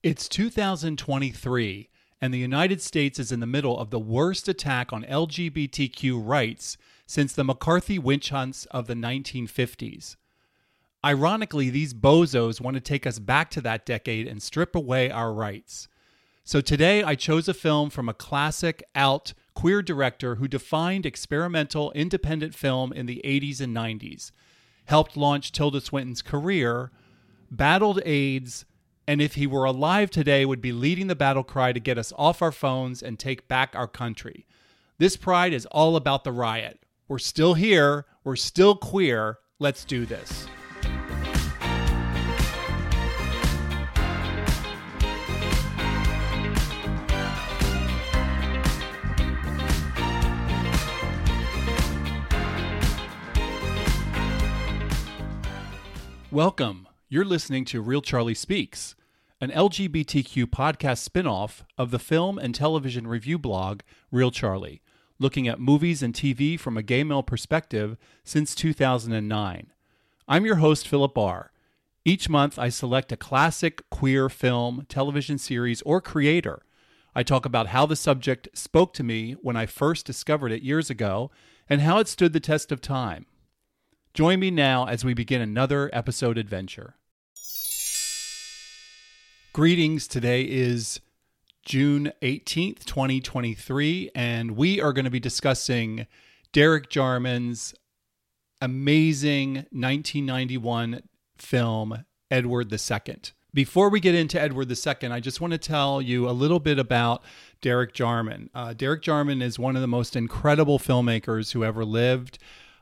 It's 2023, and the United States is in the middle of the worst attack on LGBTQ rights since the McCarthy witch hunts of the 1950s. Ironically, these bozos want to take us back to that decade and strip away our rights. So today I chose a film from a classic out queer director who defined experimental independent film in the 80s and 90s, helped launch Tilda Swinton's career, battled AIDS, and if he were alive today would be leading the battle cry to get us off our phones and take back our country. This pride is all about the riot. We're still here, we're still queer. Let's do this. Welcome. You're listening to Reel Charlie Speaks, an LGBTQ podcast spinoff of the film and television review blog Reel Charlie, looking at movies and TV from a gay male perspective since 2009. I'm your host, Philip Bahr. Each month, I select a classic queer film, television series, or creator. I talk about how the subject spoke to me when I first discovered it years ago and how it stood the test of time. Join me now as we begin another episode adventure. Greetings. Today is June 18th, 2023, and we are going to be discussing Derek Jarman's amazing 1991 film, Edward II. Before we get into Edward II, I just want to tell you a little bit about Derek Jarman. Uh, Derek Jarman is one of the most incredible filmmakers who ever lived.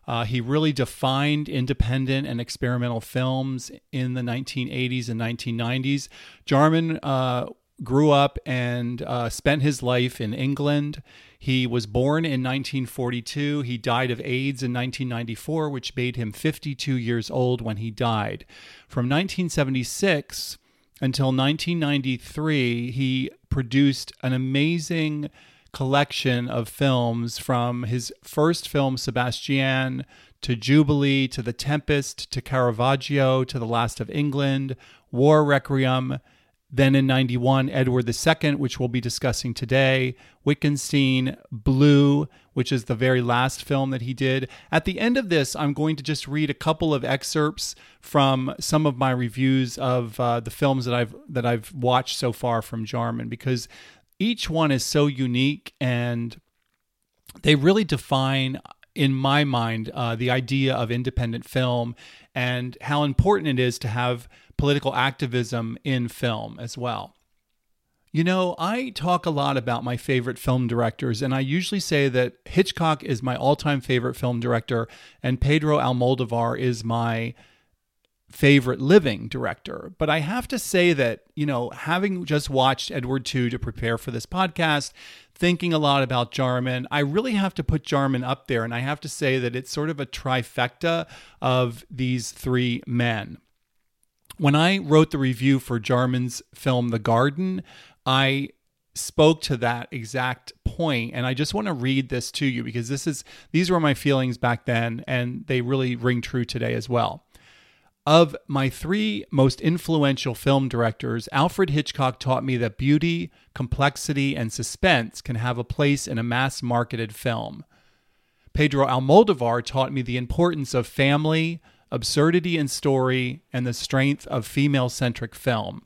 Uh, he really defined independent and experimental films in the 1980s and 1990s. Jarman uh, grew up and uh, spent his life in England. He was born in 1942. He died of AIDS in 1994, which made him 52 years old when he died. From 1976 until 1993, he produced an amazing collection of films from his first film, Sebastian, to Jubilee, to The Tempest, to Caravaggio, to The Last of England, War Requiem. Then in 91, Edward II, which we'll be discussing today, Wittgenstein, Blue, which is the very last film that he did. At the end of this, I'm going to just read a couple of excerpts from some of my reviews of uh, the films that I've that I've watched so far from Jarman because each one is so unique and they really define in my mind uh, the idea of independent film and how important it is to have political activism in film as well. You know, I talk a lot about my favorite film directors, and I usually say that Hitchcock is my all time favorite film director, and Pedro Almodovar is my favorite living director. But I have to say that, you know, having just watched Edward II to prepare for this podcast, thinking a lot about Jarman, I really have to put Jarman up there. And I have to say that it's sort of a trifecta of these three men. When I wrote the review for Jarman's film The Garden, I spoke to that exact point and I just want to read this to you because this is these were my feelings back then and they really ring true today as well. Of my three most influential film directors, Alfred Hitchcock taught me that beauty, complexity, and suspense can have a place in a mass marketed film. Pedro Almodovar taught me the importance of family, absurdity in story, and the strength of female centric film.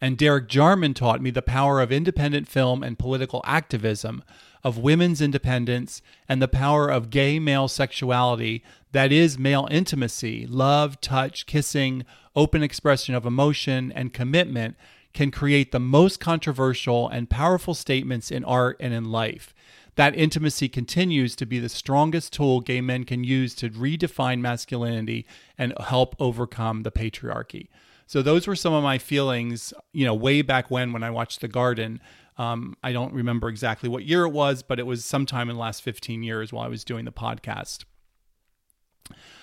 And Derek Jarman taught me the power of independent film and political activism, of women's independence, and the power of gay male sexuality that is male intimacy, love, touch, kissing, open expression of emotion, and commitment can create the most controversial and powerful statements in art and in life. That intimacy continues to be the strongest tool gay men can use to redefine masculinity and help overcome the patriarchy. So those were some of my feelings, you know, way back when when I watched The Garden. Um, I don't remember exactly what year it was, but it was sometime in the last 15 years while I was doing the podcast.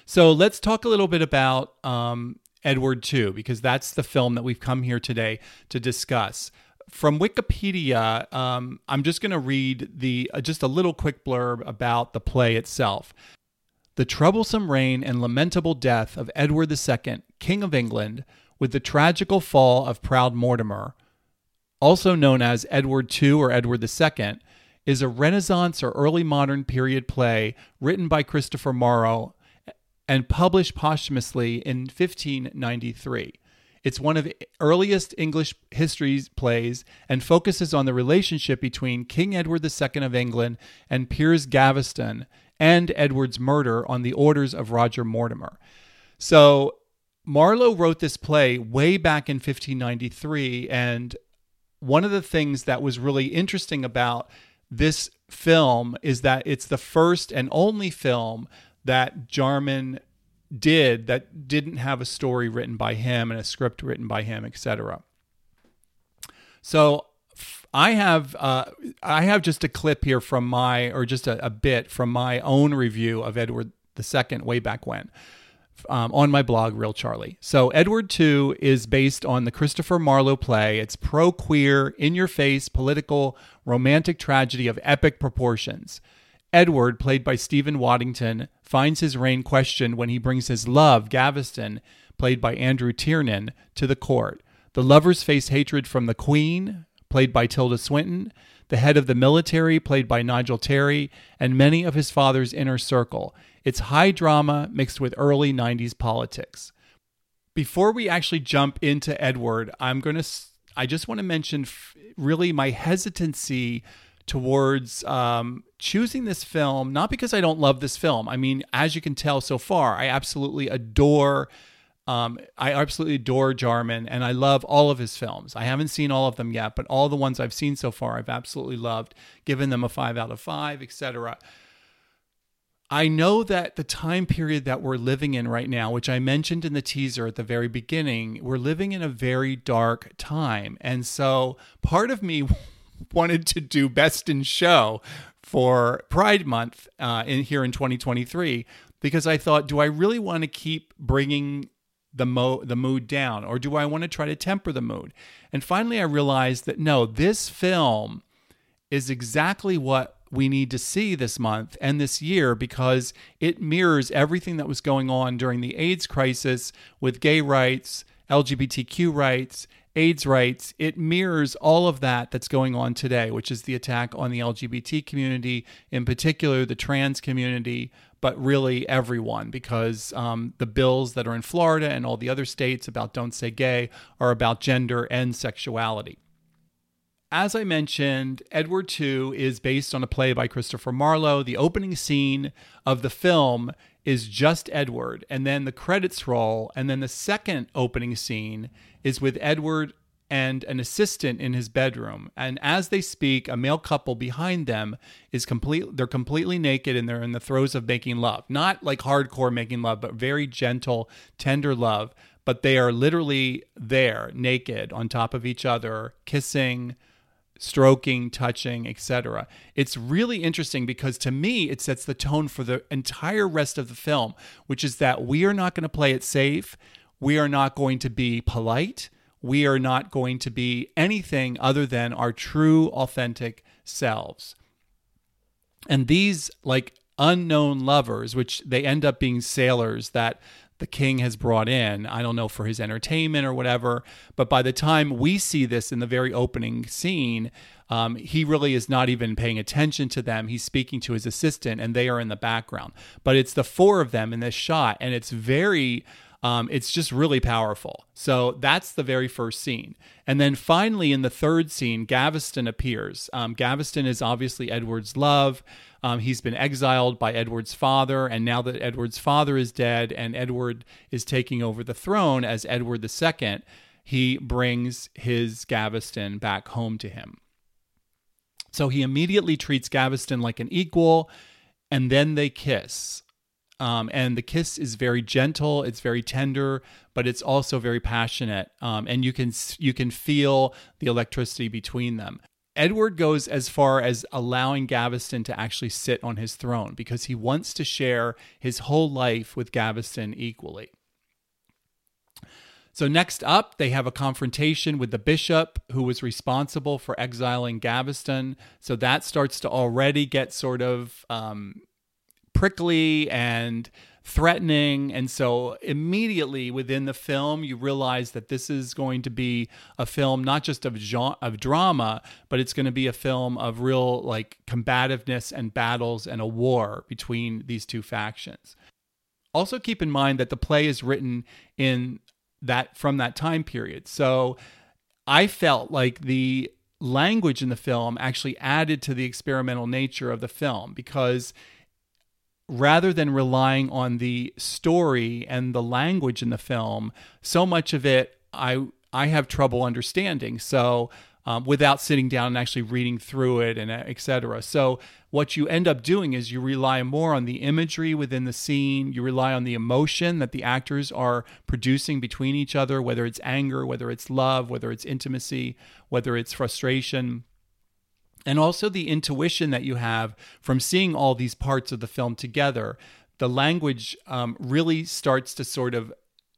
So let's talk a little bit about um, Edward II, because that's the film that we've come here today to discuss. From Wikipedia, um, I'm just going to read the uh, just a little quick blurb about the play itself. The troublesome reign and lamentable death of Edward II, King of England, with the tragical fall of proud Mortimer, also known as Edward II or Edward II, is a Renaissance or early modern period play written by Christopher Marlowe and published posthumously in 1593. It's one of the earliest English history plays and focuses on the relationship between King Edward II of England and Piers Gaveston and Edward's murder on the orders of Roger Mortimer. So Marlowe wrote this play way back in 1593 and one of the things that was really interesting about this film is that it's the first and only film that Jarman did that didn't have a story written by him and a script written by him, etc. So I have uh, I have just a clip here from my or just a, a bit from my own review of Edward II way back when. Um, on my blog, Reel Charlie. So, Edward II is based on the Christopher Marlowe play. It's pro queer, in your face, political, romantic tragedy of epic proportions. Edward, played by Steven Waddington, finds his reign questioned when he brings his love, Gaveston, played by Andrew Tiernan, to the court. The lovers face hatred from the Queen, played by Tilda Swinton, the head of the military, played by Nigel Terry, and many of his father's inner circle. It's high drama mixed with early 90s politics. Before we actually jump into Edward, I'm going to I just want to mention really my hesitancy towards um, choosing this film, not because I don't love this film. I mean, as you can tell so far, I absolutely adore. Um, I absolutely adore Jarman, and I love all of his films. I haven't seen all of them yet, but all the ones I've seen so far, I've absolutely loved, given them a five out of five, etc. I know that the time period that we're living in right now, which I mentioned in the teaser at the very beginning, we're living in a very dark time. And so part of me wanted to do Best in Show for Pride Month uh, in here in 2023 because I thought, do I really want to keep bringing the mo the mood down, or do I want to try to temper the mood? And finally, I realized that no, this film is exactly what we need to see this month and this year because it mirrors everything that was going on during the AIDS crisis with gay rights, LGBTQ rights, AIDS rights. It mirrors all of that that's going on today, which is the attack on the LGBT community, in particular the trans community, but really everyone, because um, the bills that are in Florida and all the other states about Don't Say Gay are about gender and sexuality. As I mentioned, Edward II is based on a play by Christopher Marlowe. The opening scene of the film is just Edward, and then the credits roll, and then the second opening scene is with Edward and an assistant in his bedroom. And as they speak, a male couple behind them is complete they're completely naked and they're in the throes of making love. Not like hardcore making love, but very gentle, tender love. But they are literally there, naked, on top of each other, kissing, stroking, touching, etc. It's really interesting because to me it sets the tone for the entire rest of the film, which is that we are not going to play it safe, we are not going to be polite, we are not going to be anything other than our true authentic selves. And these like unknown lovers, which they end up being sailors that the king has brought in. I don't know for his entertainment or whatever. But by the time we see this in the very opening scene, um, he really is not even paying attention to them. He's speaking to his assistant, and they are in the background. But it's the four of them in this shot, and it's very. Um, it's just really powerful. So that's the very first scene. And then finally, in the third scene, Gaveston appears. Um, Gaveston is obviously Edward's love. Um, he's been exiled by Edward's father, and now that Edward's father is dead and Edward is taking over the throne as Edward II, he brings his Gaveston back home to him. So he immediately treats Gaveston like an equal, and then they kiss. Um, and the kiss is very gentle, it's very tender, but it's also very passionate, um, and you can you can feel the electricity between them. Edward goes as far as allowing Gaveston to actually sit on his throne because he wants to share his whole life with Gaveston equally. So, next up, they have a confrontation with the bishop who was responsible for exiling Gaveston. So, that starts to already get sort of um, prickly and threatening. And so immediately within the film, you realize that this is going to be a film not just of genre, of drama, but it's going to be a film of real like combativeness and battles and a war between these two factions. Also keep in mind that the play is written in that from that time period. So I felt like the language in the film actually added to the experimental nature of the film because rather than relying on the story and the language in the film, so much of it I I have trouble understanding. So um, without sitting down and actually reading through it and etc. So what you end up doing is you rely more on the imagery within the scene. You rely on the emotion that the actors are producing between each other, whether it's anger, whether it's love, whether it's intimacy, whether it's frustration and also the intuition that you have from seeing all these parts of the film together. The language um, really starts to sort of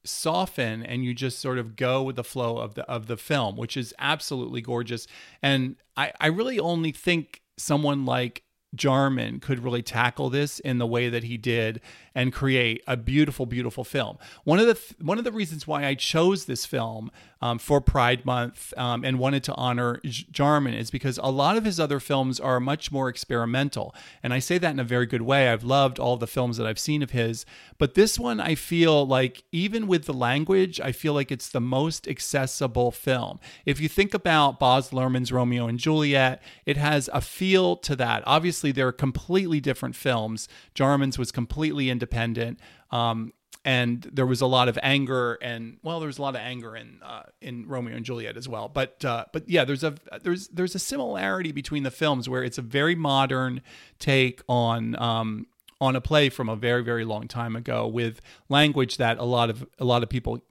soften and you just sort of go with the flow of the of the film which is absolutely gorgeous and i i really only think someone like Jarman could really tackle this in the way that he did and create a beautiful, beautiful film. One of the th- one of the reasons why I chose this film um, for Pride Month um, and wanted to honor J- Jarman is because a lot of his other films are much more experimental, and I say that in a very good way. I've loved all the films that I've seen of his, but this one I feel like even with the language, I feel like it's the most accessible film. If you think about Baz Luhrmann's Romeo and Juliet, it has a feel to that. Obviously, they're completely different films. Jarman's was completely independent independent. Um, and there was a lot of anger and well there was a lot of anger in uh, in Romeo and Juliet as well but uh, but yeah there's a there's there's a similarity between the films where it's a very modern take on um, on a play from a very very long time ago with language that a lot of a lot of people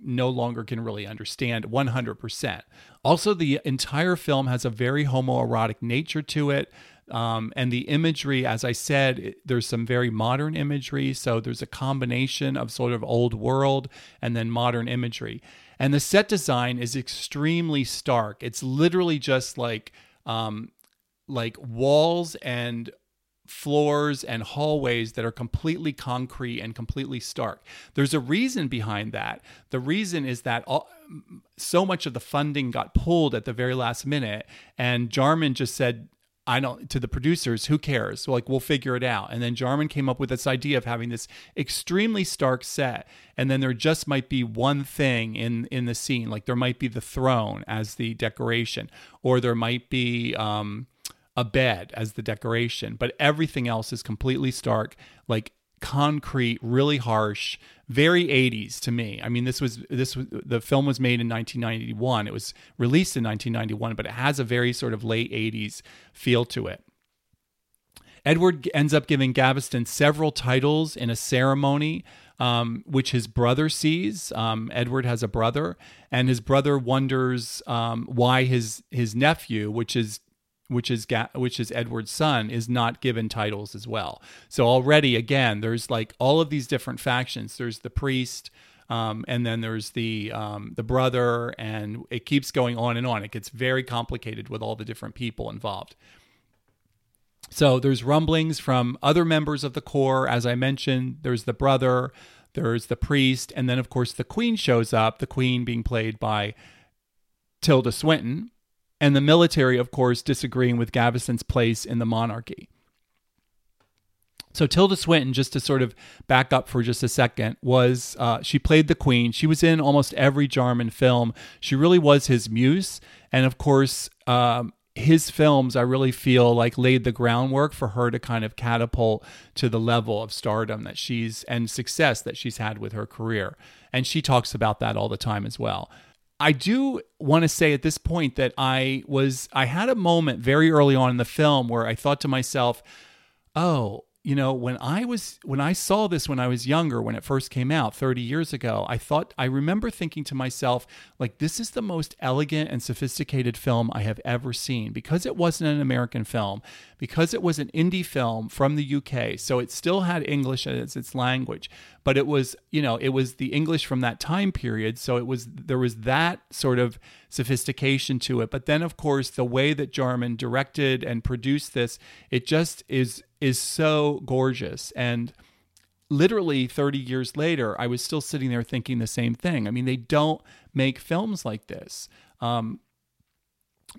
no longer can really understand 100%. Also the entire film has a very homoerotic nature to it. Um, and the imagery, as I said, it, there's some very modern imagery. So there's a combination of sort of old world and then modern imagery. And the set design is extremely stark. It's literally just like um, like walls and floors and hallways that are completely concrete and completely stark. There's a reason behind that. The reason is that all, so much of the funding got pulled at the very last minute, and Jarman just said, I don't to the producers, who cares? Like we'll figure it out. And then Jarman came up with this idea of having this extremely stark set, and then there just might be one thing in in the scene, like there might be the throne as the decoration, or there might be um, a bed as the decoration, but everything else is completely stark, like concrete, really harsh, very 80s to me. I mean, this was this was the film was made in 1991. It was released in 1991, but it has a very sort of late 80s feel to it. Edward ends up giving Gaveston several titles in a ceremony, um, which his brother sees. Um, Edward has a brother, and his brother wonders um, why his his nephew, which is which is Ga- which is Edward's son, is not given titles as well. So already, again, there's like all of these different factions. There's the priest, um, and then there's the um, the brother, and it keeps going on and on. It gets very complicated with all the different people involved. So there's rumblings from other members of the corps, as I mentioned. There's the brother, there's the priest, and then of course the queen shows up. The queen being played by Tilda Swinton, and the military, of course, disagreeing with Gaveston's place in the monarchy. So Tilda Swinton, just to sort of back up for just a second, was uh, she played the queen. She was in almost every Jarman film. She really was his muse, and of course, um, his films I really feel like laid the groundwork for her to kind of catapult to the level of stardom that she's and success that she's had with her career. And she talks about that all the time as well. I do want to say at this point that I was I had a moment very early on in the film where I thought to myself, "Oh, you know, when I was when I saw this when I was younger, when it first came out 30 years ago, I thought I remember thinking to myself, like, this is the most elegant and sophisticated film I have ever seen because it wasn't an American film, because it was an indie film from the UK. So it still had English as its language, but it was, you know, it was the English from that time period. So it was there was that sort of sophistication to it. But then of course the way that Jarman directed and produced this, it just is is so gorgeous and literally 30 years later, I was still sitting there thinking the same thing. I mean, they don't make films like this. Um,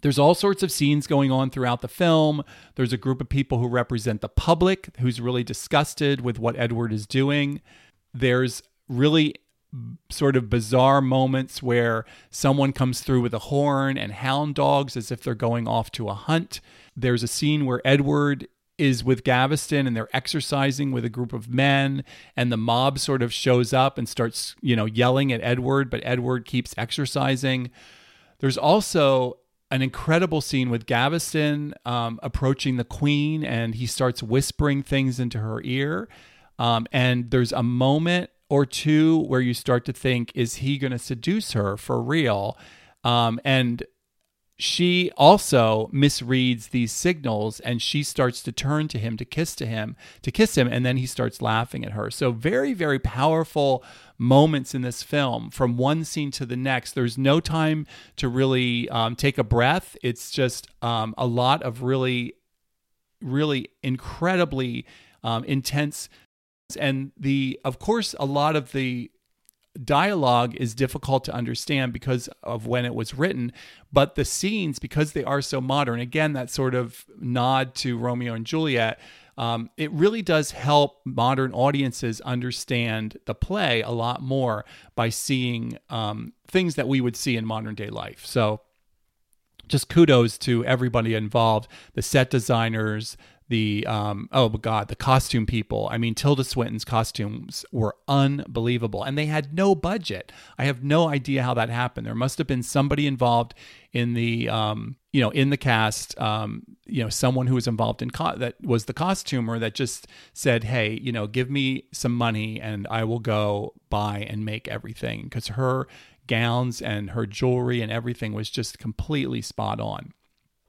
there's all sorts of scenes going on throughout the film. There's a group of people who represent the public who's really disgusted with what Edward is doing. There's really sort of bizarre moments where someone comes through with a horn and hound dogs as if they're going off to a hunt. There's a scene where Edward is with Gaveston and they're exercising with a group of men and the mob sort of shows up and starts, you know, yelling at Edward, but Edward keeps exercising. There's also an incredible scene with Gaveston um, approaching the queen and he starts whispering things into her ear. Um, and there's a moment or two where you start to think, is he going to seduce her for real? Um, and she also misreads these signals and she starts to turn to him to kiss to him to kiss him and then he starts laughing at her. So very very powerful moments in this film. From one scene to the next there's no time to really um, take a breath. It's just um, a lot of really really incredibly um, intense. And the of course a lot of the dialogue is difficult to understand because of when it was written but the scenes because they are so modern again that sort of nod to romeo and juliet um, it really does help modern audiences understand the play a lot more by seeing um, things that we would see in modern day life. So just kudos to everybody involved the set designers the um, oh my god the costume people. I mean tilda swinton's costumes were unbelievable and they had no budget. I have no idea how that happened. There must have been somebody involved in the um, you know in the cast um, you know someone who was involved in co- that was the costumer that just said hey you know give me some money and i will go buy and make everything. Because her gowns and her jewelry and everything was just completely spot on.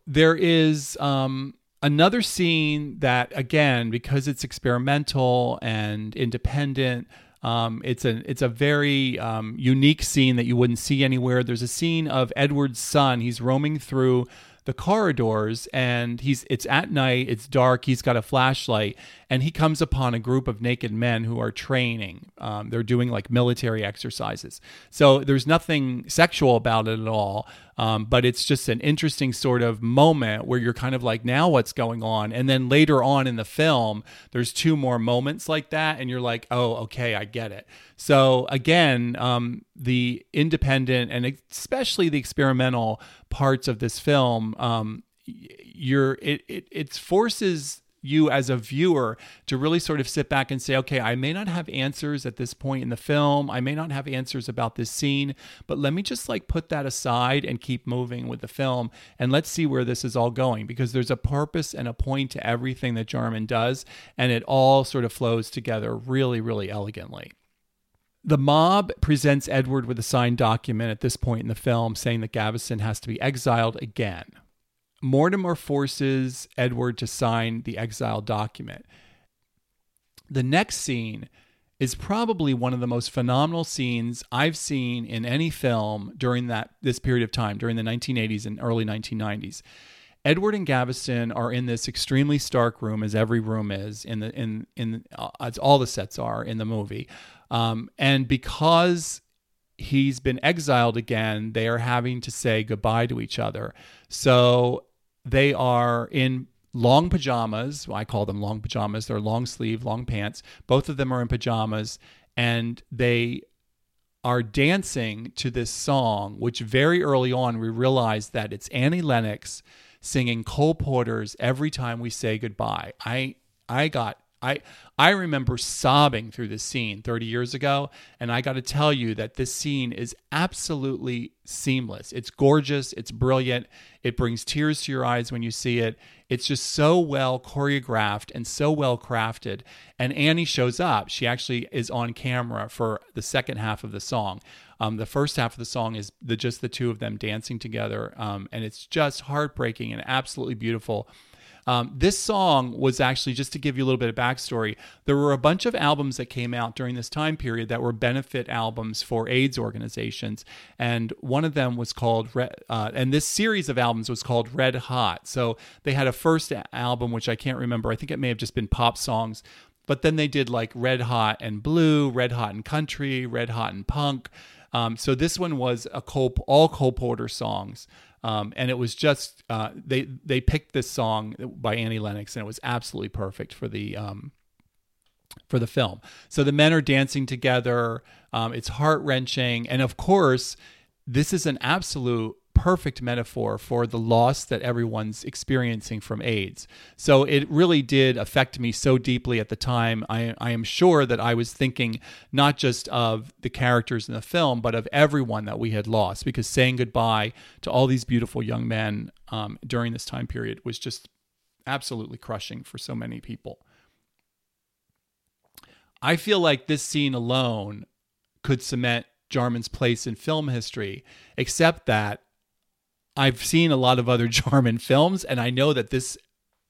There is um another scene that again because it's experimental and independent um, it's a it's a very um, unique scene that you wouldn't see anywhere. There's a scene of Edward's son. He's roaming through the corridors and he's it's at night it's dark he's got a flashlight and he comes upon a group of naked men who are training um, they're doing like military exercises so there's nothing sexual about it at all um, but it's just an interesting sort of moment where you're kind of like now what's going on? And then later on in the film there's two more moments like that and you're like oh okay i get it. So again um, the independent and especially the experimental parts of this film, um, you're it, it it forces you as a viewer to really sort of sit back and say, okay, I may not have answers at this point in the film. I may not have answers about this scene, but let me just like put that aside and keep moving with the film and let's see where this is all going because there's a purpose and a point to everything that Jarman does and it all sort of flows together really, really elegantly. The mob presents Edward with a signed document at this point in the film saying that Gaveston has to be exiled again. Mortimer forces Edward to sign the exile document. The next scene is probably one of the most phenomenal scenes I've seen in any film during that this period of time during the 1980s and early 1990s. Edward and Gaveston are in this extremely stark room, as every room is in the in in uh, as all the sets are in the movie, um, and because he's been exiled again, they are having to say goodbye to each other. So they are in long pajamas. I call them long pajamas. They're long sleeve, long pants. Both of them are in pajamas, and they are dancing to this song, which very early on we realized that it's Annie Lennox singing Cole Porter's every time we say goodbye. I I got I I remember sobbing through this scene 30 years ago and I got to tell you that this scene is absolutely seamless. It's gorgeous, it's brilliant. It brings tears to your eyes when you see it. It's just so well choreographed and so well crafted. And Annie shows up. She actually is on camera for the second half of the song. Um, the first half of the song is the just the two of them dancing together, um, and it's just heartbreaking and absolutely beautiful. Um, this song was actually, just to give you a little bit of backstory, there were a bunch of albums that came out during this time period that were benefit albums for AIDS organizations. And one of them was called, uh, and this series of albums was called Red Hot. So they had a first album, which I can't remember. I think it may have just been pop songs but then they did like Red Hot and Blue, Red Hot and Country, Red Hot and Punk. Um, so this one was a Cole, all Cole Porter songs. Um, and it was just uh, they they picked this song by Annie Lennox, and it was absolutely perfect for the um, for the film. So the men are dancing together. Um, it's heart wrenching, and of course, this is an absolute perfect metaphor for the loss that everyone's experiencing from AIDS. So it really did affect me so deeply at the time. I, I am sure that I was thinking not just of the characters in the film, but of everyone that we had lost because saying goodbye to all these beautiful young men um, during this time period was just absolutely crushing for so many people. I feel like this scene alone could cement Jarman's place in film history, except that I've seen a lot of other Jarman films, and I know that this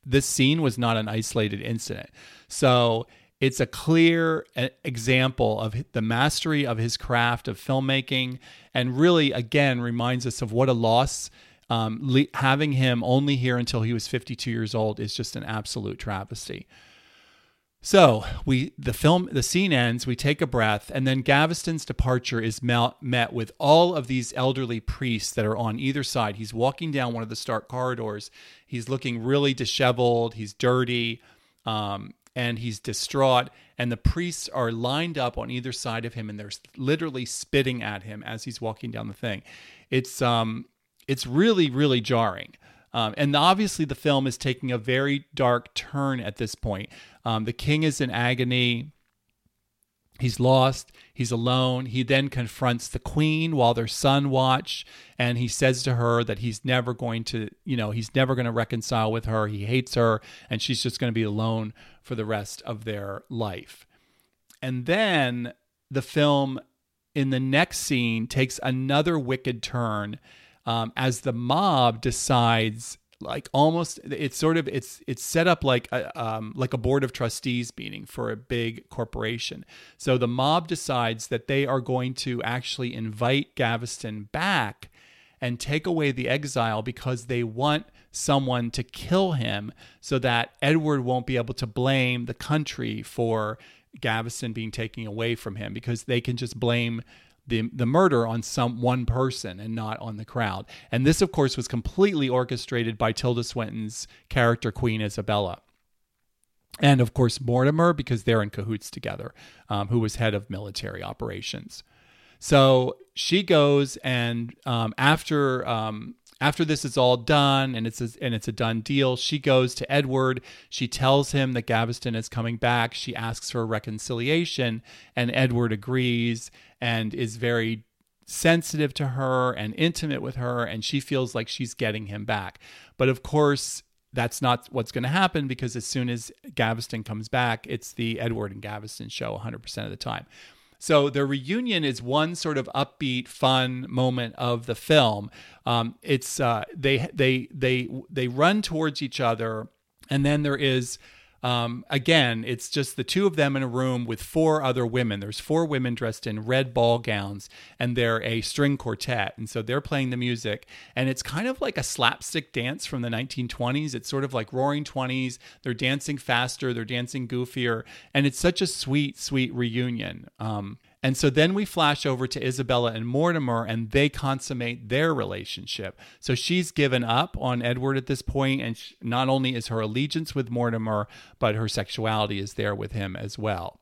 this scene was not an isolated incident. So it's a clear uh, example of the mastery of his craft of filmmaking, and really, again, reminds us of what a loss. Um, le- having him only here until he was 52 years old is just an absolute travesty. So we the film the scene ends, we take a breath, and then Gaveston's departure is met with all of these elderly priests that are on either side. He's walking down one of the stark corridors. He's looking really disheveled. He's dirty, um, and he's distraught. And the priests are lined up on either side of him, and they're literally spitting at him as he's walking down the thing. It's um, it's really really jarring. Um, and obviously, the film is taking a very dark turn at this point. Um, the king is in agony. He's lost. He's alone. He then confronts the queen while their son watch, and he says to her that he's never going to, you know, he's never going to reconcile with her. He hates her, and she's just going to be alone for the rest of their life. And then the film, in the next scene, takes another wicked turn um, as the mob decides like almost it's sort of it's it's set up like a um, like a board of trustees meeting for a big corporation. So the mob decides that they are going to actually invite Gaveston back and take away the exile because they want someone to kill him so that Edward won't be able to blame the country for Gaveston being taken away from him because they can just blame the the murder on some one person and not on the crowd. And this, of course, was completely orchestrated by Tilda Swinton's character Queen Isabella. And of course, Mortimer, because they're in cahoots together, um, who was head of military operations. So she goes, and um, after um, after this is all done and it's a, and it's a done deal, she goes to Edward. She tells him that Gaveston is coming back. She asks for a reconciliation, and Edward agrees and is very sensitive to her and intimate with her, and she feels like she's getting him back. But of course, that's not what's going to happen because as soon as Gaveston comes back, it's the Edward and Gaveston show 100% of the time. So the reunion is one sort of upbeat, fun moment of the film. Um, it's uh, they they they they run towards each other, and then there is um, again, it's just the two of them in a room with four other women. There's four women dressed in red ball gowns, and they're a string quartet. And so they're playing the music. And it's kind of like a slapstick dance from the 1920s. It's sort of like roaring 20s. They're dancing faster, they're dancing goofier. And it's such a sweet, sweet reunion. Um, and so then we flash over to Isabella and Mortimer, and they consummate their relationship. So she's given up on Edward at this point, and not only is her allegiance with Mortimer, but her sexuality is there with him as well.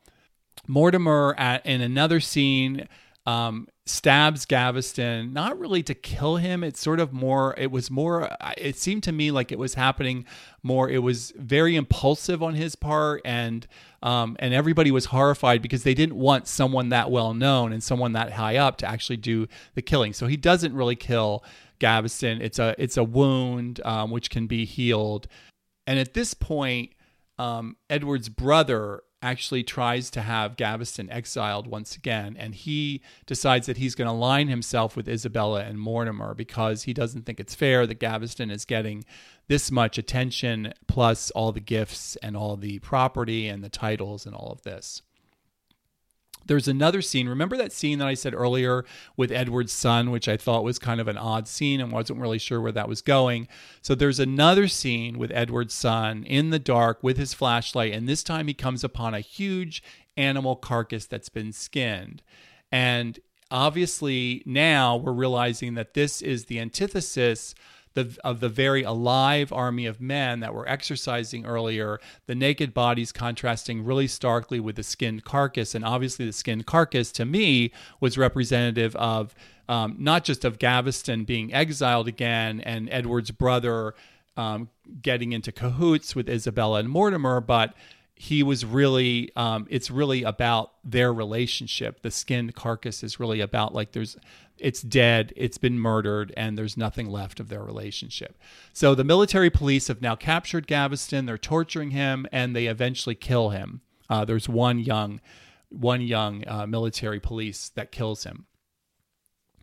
Mortimer, at, in another scene, um, stabs Gaveston, not really to kill him. It's sort of more, it was more, it seemed to me like it was happening more, it was very impulsive on his part. And, um, and everybody was horrified because they didn't want someone that well known and someone that high up to actually do the killing. So he doesn't really kill Gaveston. It's a, it's a wound, um, which can be healed. And at this point, um, Edward's brother actually tries to have Gaveston exiled once again, and he decides that he's going to align himself with Isabella and Mortimer because he doesn't think it's fair that Gaveston is getting this much attention, plus all the gifts and all the property and the titles and all of this. There's another scene. Remember that scene that I said earlier with Edward's son, which I thought was kind of an odd scene and wasn't really sure where that was going. So there's another scene with Edward's son in the dark with his flashlight, and this time he comes upon a huge animal carcass that's been skinned. And obviously now we're realizing that this is the antithesis the, of the very alive army of men that were exercising earlier, the naked bodies contrasting really starkly with the skinned carcass. And obviously, the skinned carcass to me was representative of um, not just of Gaveston being exiled again and Edward's brother um, getting into cahoots with Isabella and Mortimer, but he was really um, it's really about their relationship. The skinned carcass is really about like there's it's dead it's been murdered and there's nothing left of their relationship. So the military police have now captured gaveston. They're torturing him and they eventually kill him. Uh, there's one young one young uh, military police that kills him.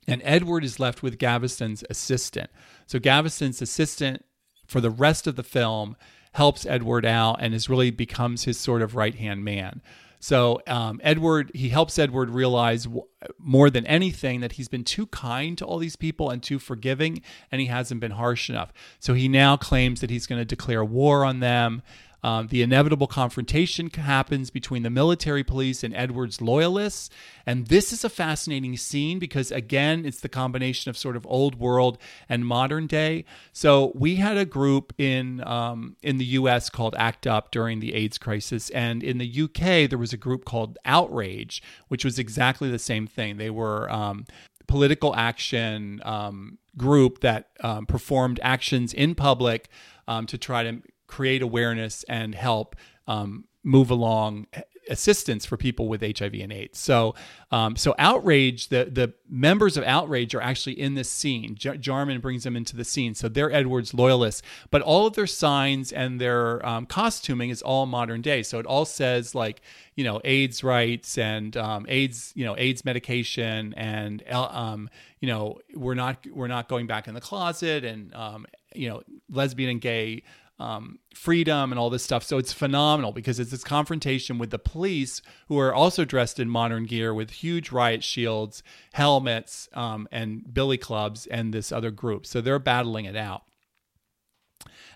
And edward is left with gaveston's assistant. So gaveston's assistant for the rest of the film helps Edward out and is really becomes his sort of right hand man. So um, Edward, he helps Edward realize w- more than anything that he's been too kind to all these people and too forgiving, and he hasn't been harsh enough. So he now claims that he's going to declare war on them. Um, the inevitable confrontation happens between the military police and Edward's loyalists. And this is a fascinating scene because, again, it's the combination of sort of old world and modern day. So we had a group in, um, in the US called ACT UP during the AIDS crisis. And in the UK, there was a group called Outrage, which was exactly the same thing. They were um, political action um, group that um, performed actions in public um, to try to create awareness and help um, move along assistance for people with HIV and AIDS. So, um, so outrage the the members of outrage are actually in this scene. J- Jarman brings them into the scene, so they're Edward's loyalists. But all of their signs and their um, costuming is all modern day. So it all says like you know AIDS rights and um, AIDS you know AIDS medication and um, you know we're not we're not going back in the closet and um, you know lesbian and gay um, freedom and all this stuff. So it's phenomenal because it's this confrontation with the police who are also dressed in modern gear with huge riot shields, helmets, um, and billy clubs, and this other group. So they're battling it out.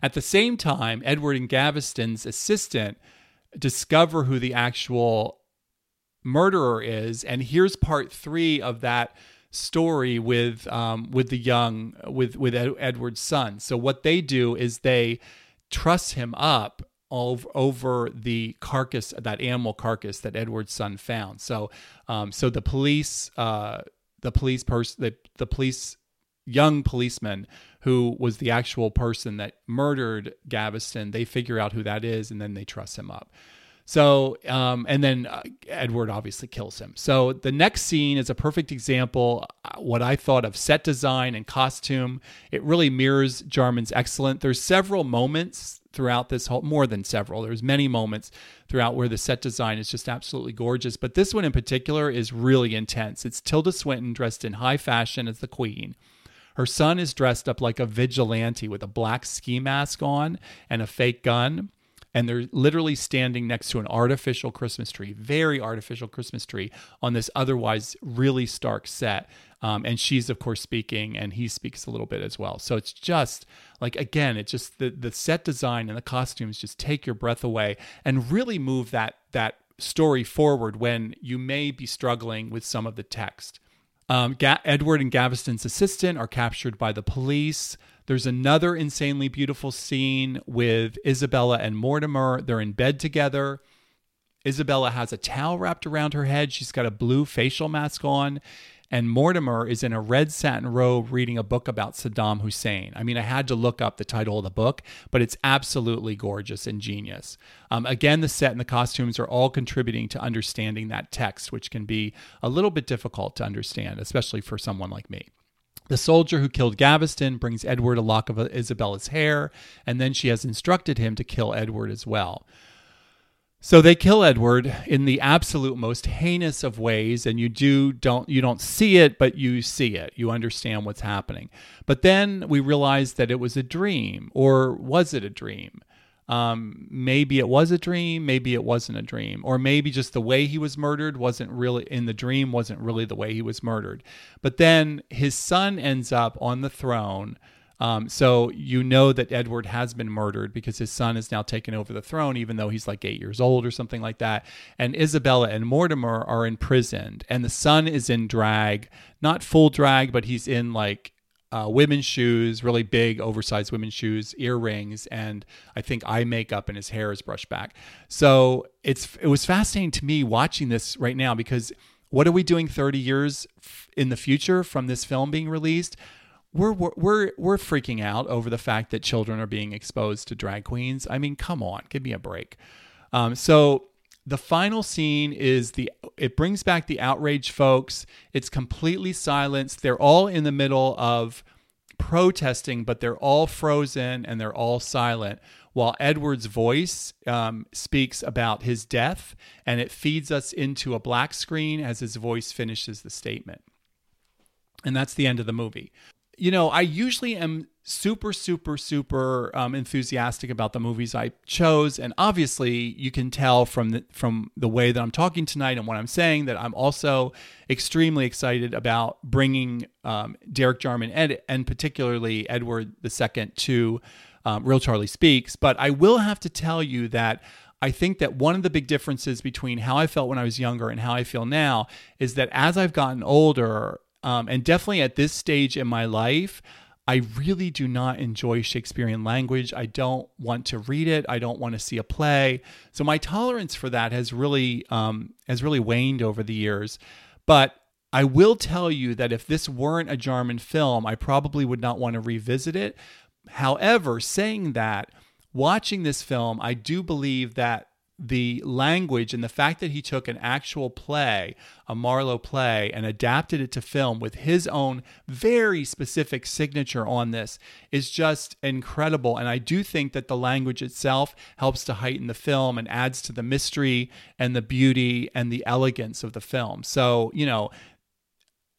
At the same time, Edward and Gaveston's assistant discover who the actual murderer is, and here's part three of that story with um, with the young with with Edward's son. So what they do is they truss him up over, the carcass, that animal carcass that Edward's son found. So, um, so the police, uh, the police person, the, the police, young policeman who was the actual person that murdered Gaveston, they figure out who that is and then they truss him up. So, um, and then uh, Edward obviously kills him. So the next scene is a perfect example. Uh, what I thought of set design and costume. It really mirrors Jarman's excellent. There's several moments throughout this whole, more than several. There's many moments throughout where the set design is just absolutely gorgeous. But this one in particular is really intense. It's Tilda Swinton dressed in high fashion as the queen. Her son is dressed up like a vigilante with a black ski mask on and a fake gun and they're literally standing next to an artificial Christmas tree, very artificial Christmas tree on this otherwise really stark set. Um, and she's of course speaking, and he speaks a little bit as well. So it's just like again, it's just the the set design and the costumes just take your breath away and really move that that story forward when you may be struggling with some of the text. Um, Ga- Edward and Gaveston's assistant are captured by the police. There's another insanely beautiful scene with Isabella and Mortimer. They're in bed together. Isabella has a towel wrapped around her head. She's got a blue facial mask on. And Mortimer is in a red satin robe reading a book about Saddam Hussein. I mean, I had to look up the title of the book, but it's absolutely gorgeous and genius. Um, again, the set and the costumes are all contributing to understanding that text, which can be a little bit difficult to understand, especially for someone like me. The soldier who killed Gaveston brings Edward a lock of Isabella's hair, and then she has instructed him to kill Edward as well. So they kill Edward in the absolute most heinous of ways, and you do don't you don't see it, but you see it. You understand what's happening. But then we realize that it was a dream, or was it a dream? um, maybe it was a dream, maybe it wasn't a dream, or maybe just the way he was murdered wasn't really in the dream, wasn't really the way he was murdered. But then his son ends up on the throne. Um, so you know that Edward has been murdered because his son is now taken over the throne, even though he's like eight years old or something like that. And Isabella and Mortimer are imprisoned, and the son is in drag, not full drag, but he's in like uh, women's shoes, really big, oversized women's shoes, earrings, and I think eye makeup, and his hair is brushed back. So it's it was fascinating to me watching this right now because what are we doing 30 years in the future from this film being released? We're, we're we're freaking out over the fact that children are being exposed to drag queens. I mean, come on, give me a break. Um, so the final scene is the it brings back the outraged folks. It's completely silenced. They're all in the middle of protesting, but they're all frozen and they're all silent. While Edward's voice um, speaks about his death, and it feeds us into a black screen as his voice finishes the statement. And that's the end of the movie you know, I usually am super, super, super um, enthusiastic about the movies I chose, and obviously, you can tell from the from the way that I'm talking tonight and what I'm saying that I'm also extremely excited about bringing um, Derek Jarman and, and particularly Edward II to um, Reel Charlie Speaks. But I will have to tell you that. I think that one of the big differences between how I felt when I was younger and how I feel now is that as I've gotten older, um, and definitely at this stage in my life, I really do not enjoy Shakespearean language. I don't want to read it. I don't want to see a play. So my tolerance for that has really um, has really waned over the years. But I will tell you that if this weren't a Jarman film, I probably would not want to revisit it. However, saying that, watching this film, I do believe that the language and the fact that he took an actual play, a Marlowe play, and adapted it to film with his own very specific signature on this is just incredible. And I do think that the language itself helps to heighten the film and adds to the mystery and the beauty and the elegance of the film. So, you know,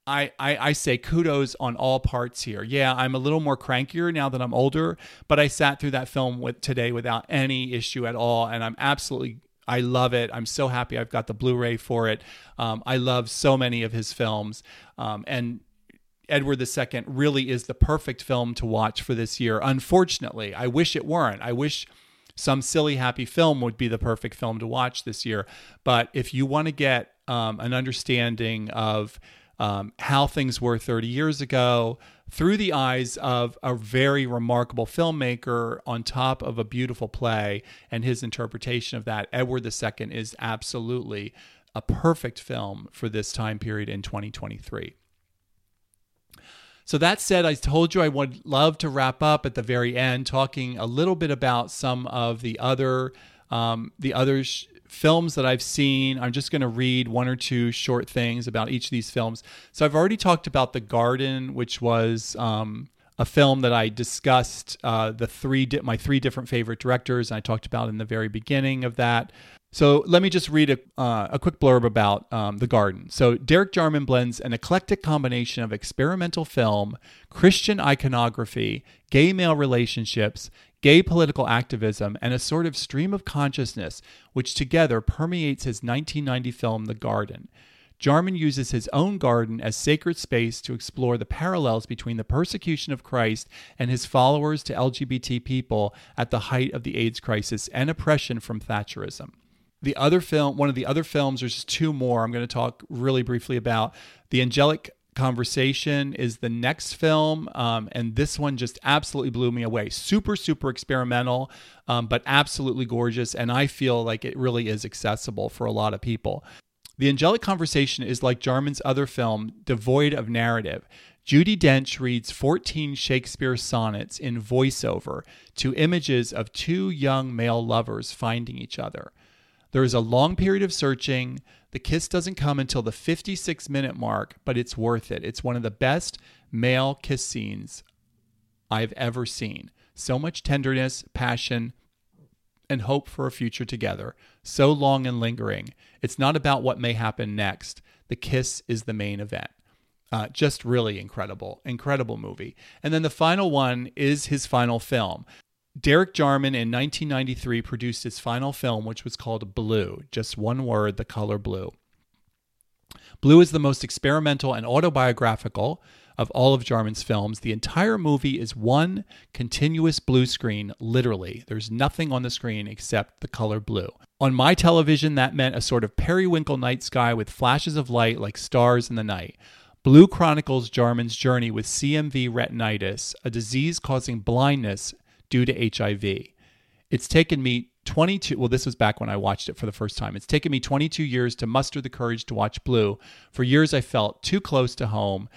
I, I, I say kudos on all parts here. Yeah, I'm a little more crankier now that I'm older, but I sat through that film with today without any issue at all, and I'm absolutely I love it. I'm so happy I've got the Blu-ray for it. Um, I love so many of his films, um, and Edward II really is the perfect film to watch for this year. Unfortunately, I wish it weren't. I wish some silly happy film would be the perfect film to watch this year. But if you want to get um, an understanding of um, how things were 30 years ago through the eyes of a very remarkable filmmaker on top of a beautiful play and his interpretation of that. Edward II is absolutely a perfect film for this time period in 2023. So that said, I told you I would love to wrap up at the very end, talking a little bit about some of the other um, the other sh- films that I've seen. I'm just going to read one or two short things about each of these films. So I've already talked about The Garden, which was um, a film that I discussed uh, the three di- my three different favorite directors. I talked about in the very beginning of that. So let me just read a, uh, a quick blurb about um, The Garden. So Derek Jarman blends an eclectic combination of experimental film, Christian iconography, gay male relationships, gay political activism, and a sort of stream of consciousness which together permeates his 1990 film The Garden. Jarman uses his own garden as sacred space to explore the parallels between the persecution of Christ and his followers to LGBT people at the height of the AIDS crisis and oppression from Thatcherism. The other film, one of the other films, there's two more I'm going to talk really briefly about. The Angelic Conversation is the next film, um, and this one just absolutely blew me away. Super, super experimental, um, but absolutely gorgeous, and I feel like it really is accessible for a lot of people. The Angelic Conversation is like Jarman's other film, devoid of narrative. Judi Dench reads 14 Shakespeare sonnets in voiceover to images of two young male lovers finding each other. There is a long period of searching. The kiss doesn't come until the 56 minute mark, but it's worth it. It's one of the best male kiss scenes I've ever seen. So much tenderness, passion, and hope for a future together. So long and lingering. It's not about what may happen next. The kiss is the main event. Uh, just really incredible, incredible movie. And then the final one is his final film. Derek Jarman in 1993 produced his final film, which was called Blue, just one word, the color blue. Blue is the most experimental and autobiographical of all of Jarman's films. The entire movie is one continuous blue screen, literally. There's nothing on the screen except the color blue. On my television, that meant a sort of periwinkle night sky with flashes of light like stars in the night. Blue chronicles Jarman's journey with CMV retinitis, a disease causing blindness due to HIV. It's taken me 22 well this was back when I watched it for the first time. It's taken me 22 years to muster the courage to watch Blue. For years I felt too close to home,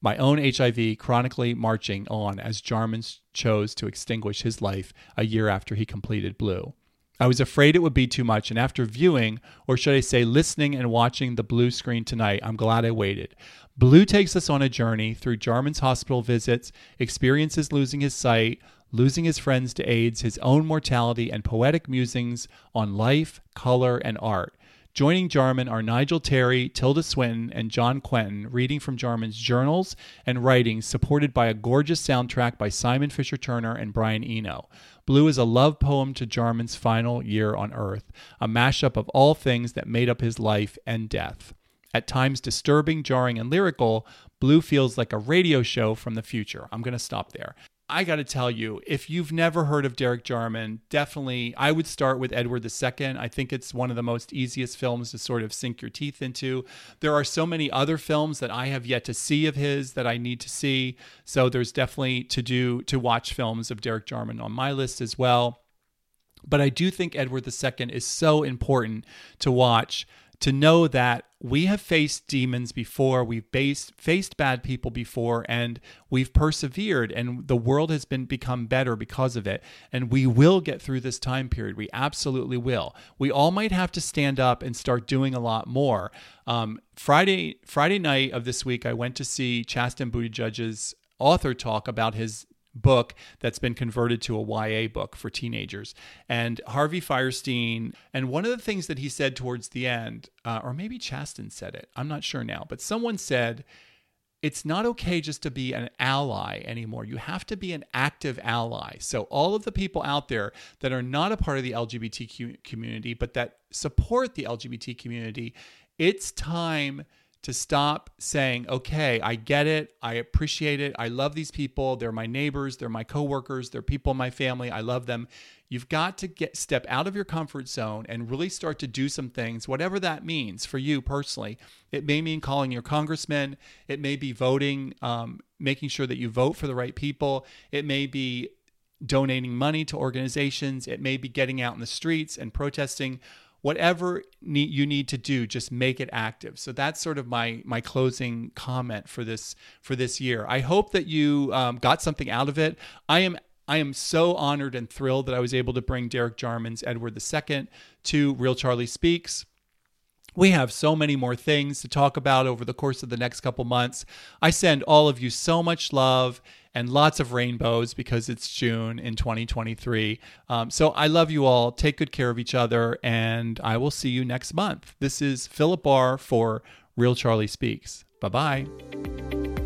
my own HIV chronically marching on as Jarman chose to extinguish his life a year after he completed Blue. I was afraid it would be too much, and after viewing, or should I say listening and watching the blue screen tonight, I'm glad I waited. Blue takes us on a journey through Jarman's hospital visits, experiences losing his sight, losing his friends to AIDS, his own mortality, and poetic musings on life, color, and art. Joining Jarman are Nigel Terry, Tilda Swinton, and John Quentin, reading from Jarman's journals and writings, supported by a gorgeous soundtrack by Simon Fisher Turner and Brian Eno. Blue is a love poem to Jarman's final year on Earth, a mashup of all things that made up his life and death. At times disturbing, jarring, and lyrical, Blue feels like a radio show from the future. I'm going to stop there. I got to tell you, if you've never heard of Derek Jarman, definitely I would start with Edward II. I think it's one of the most easiest films to sort of sink your teeth into. There are so many other films that I have yet to see of his that I need to see. So there's definitely to do to watch films of Derek Jarman on my list as well. But I do think Edward II is so important to watch to know that we have faced demons before, we've based, faced bad people before, and we've persevered, and the world has been become better because of it. And we will get through this time period. We absolutely will. We all might have to stand up and start doing a lot more. Um, Friday Friday night of this week, I went to see Chasten Buttigieg's author talk about his book that's been converted to a YA book for teenagers. And Harvey Fierstein, and one of the things that he said towards the end, uh, or maybe Chasten said it, I'm not sure now, but someone said, it's not okay just to be an ally anymore. You have to be an active ally. So, all of the people out there that are not a part of the LGBTQ community, but that support the LGBT community, it's time to stop saying, okay, I get it. I appreciate it. I love these people. They're my neighbors. They're my coworkers. They're people in my family. I love them. You've got to get step out of your comfort zone and really start to do some things, whatever that means for you personally. It may mean calling your congressman. It may be voting, um, making sure that you vote for the right people. It may be donating money to organizations. It may be getting out in the streets and protesting whatever you need to do just make it active. So that's sort of my my closing comment for this for this year. I hope that you um, got something out of it. I am I am so honored and thrilled that I was able to bring Derek Jarman's Edward II to Reel Charlie Speaks. We have so many more things to talk about over the course of the next couple months. I send all of you so much love and lots of rainbows because it's June in 2023. Um, so I love you all. Take good care of each other, and I will see you next month. This is Philip Bahr for Reel Charlie Speaks. Bye bye.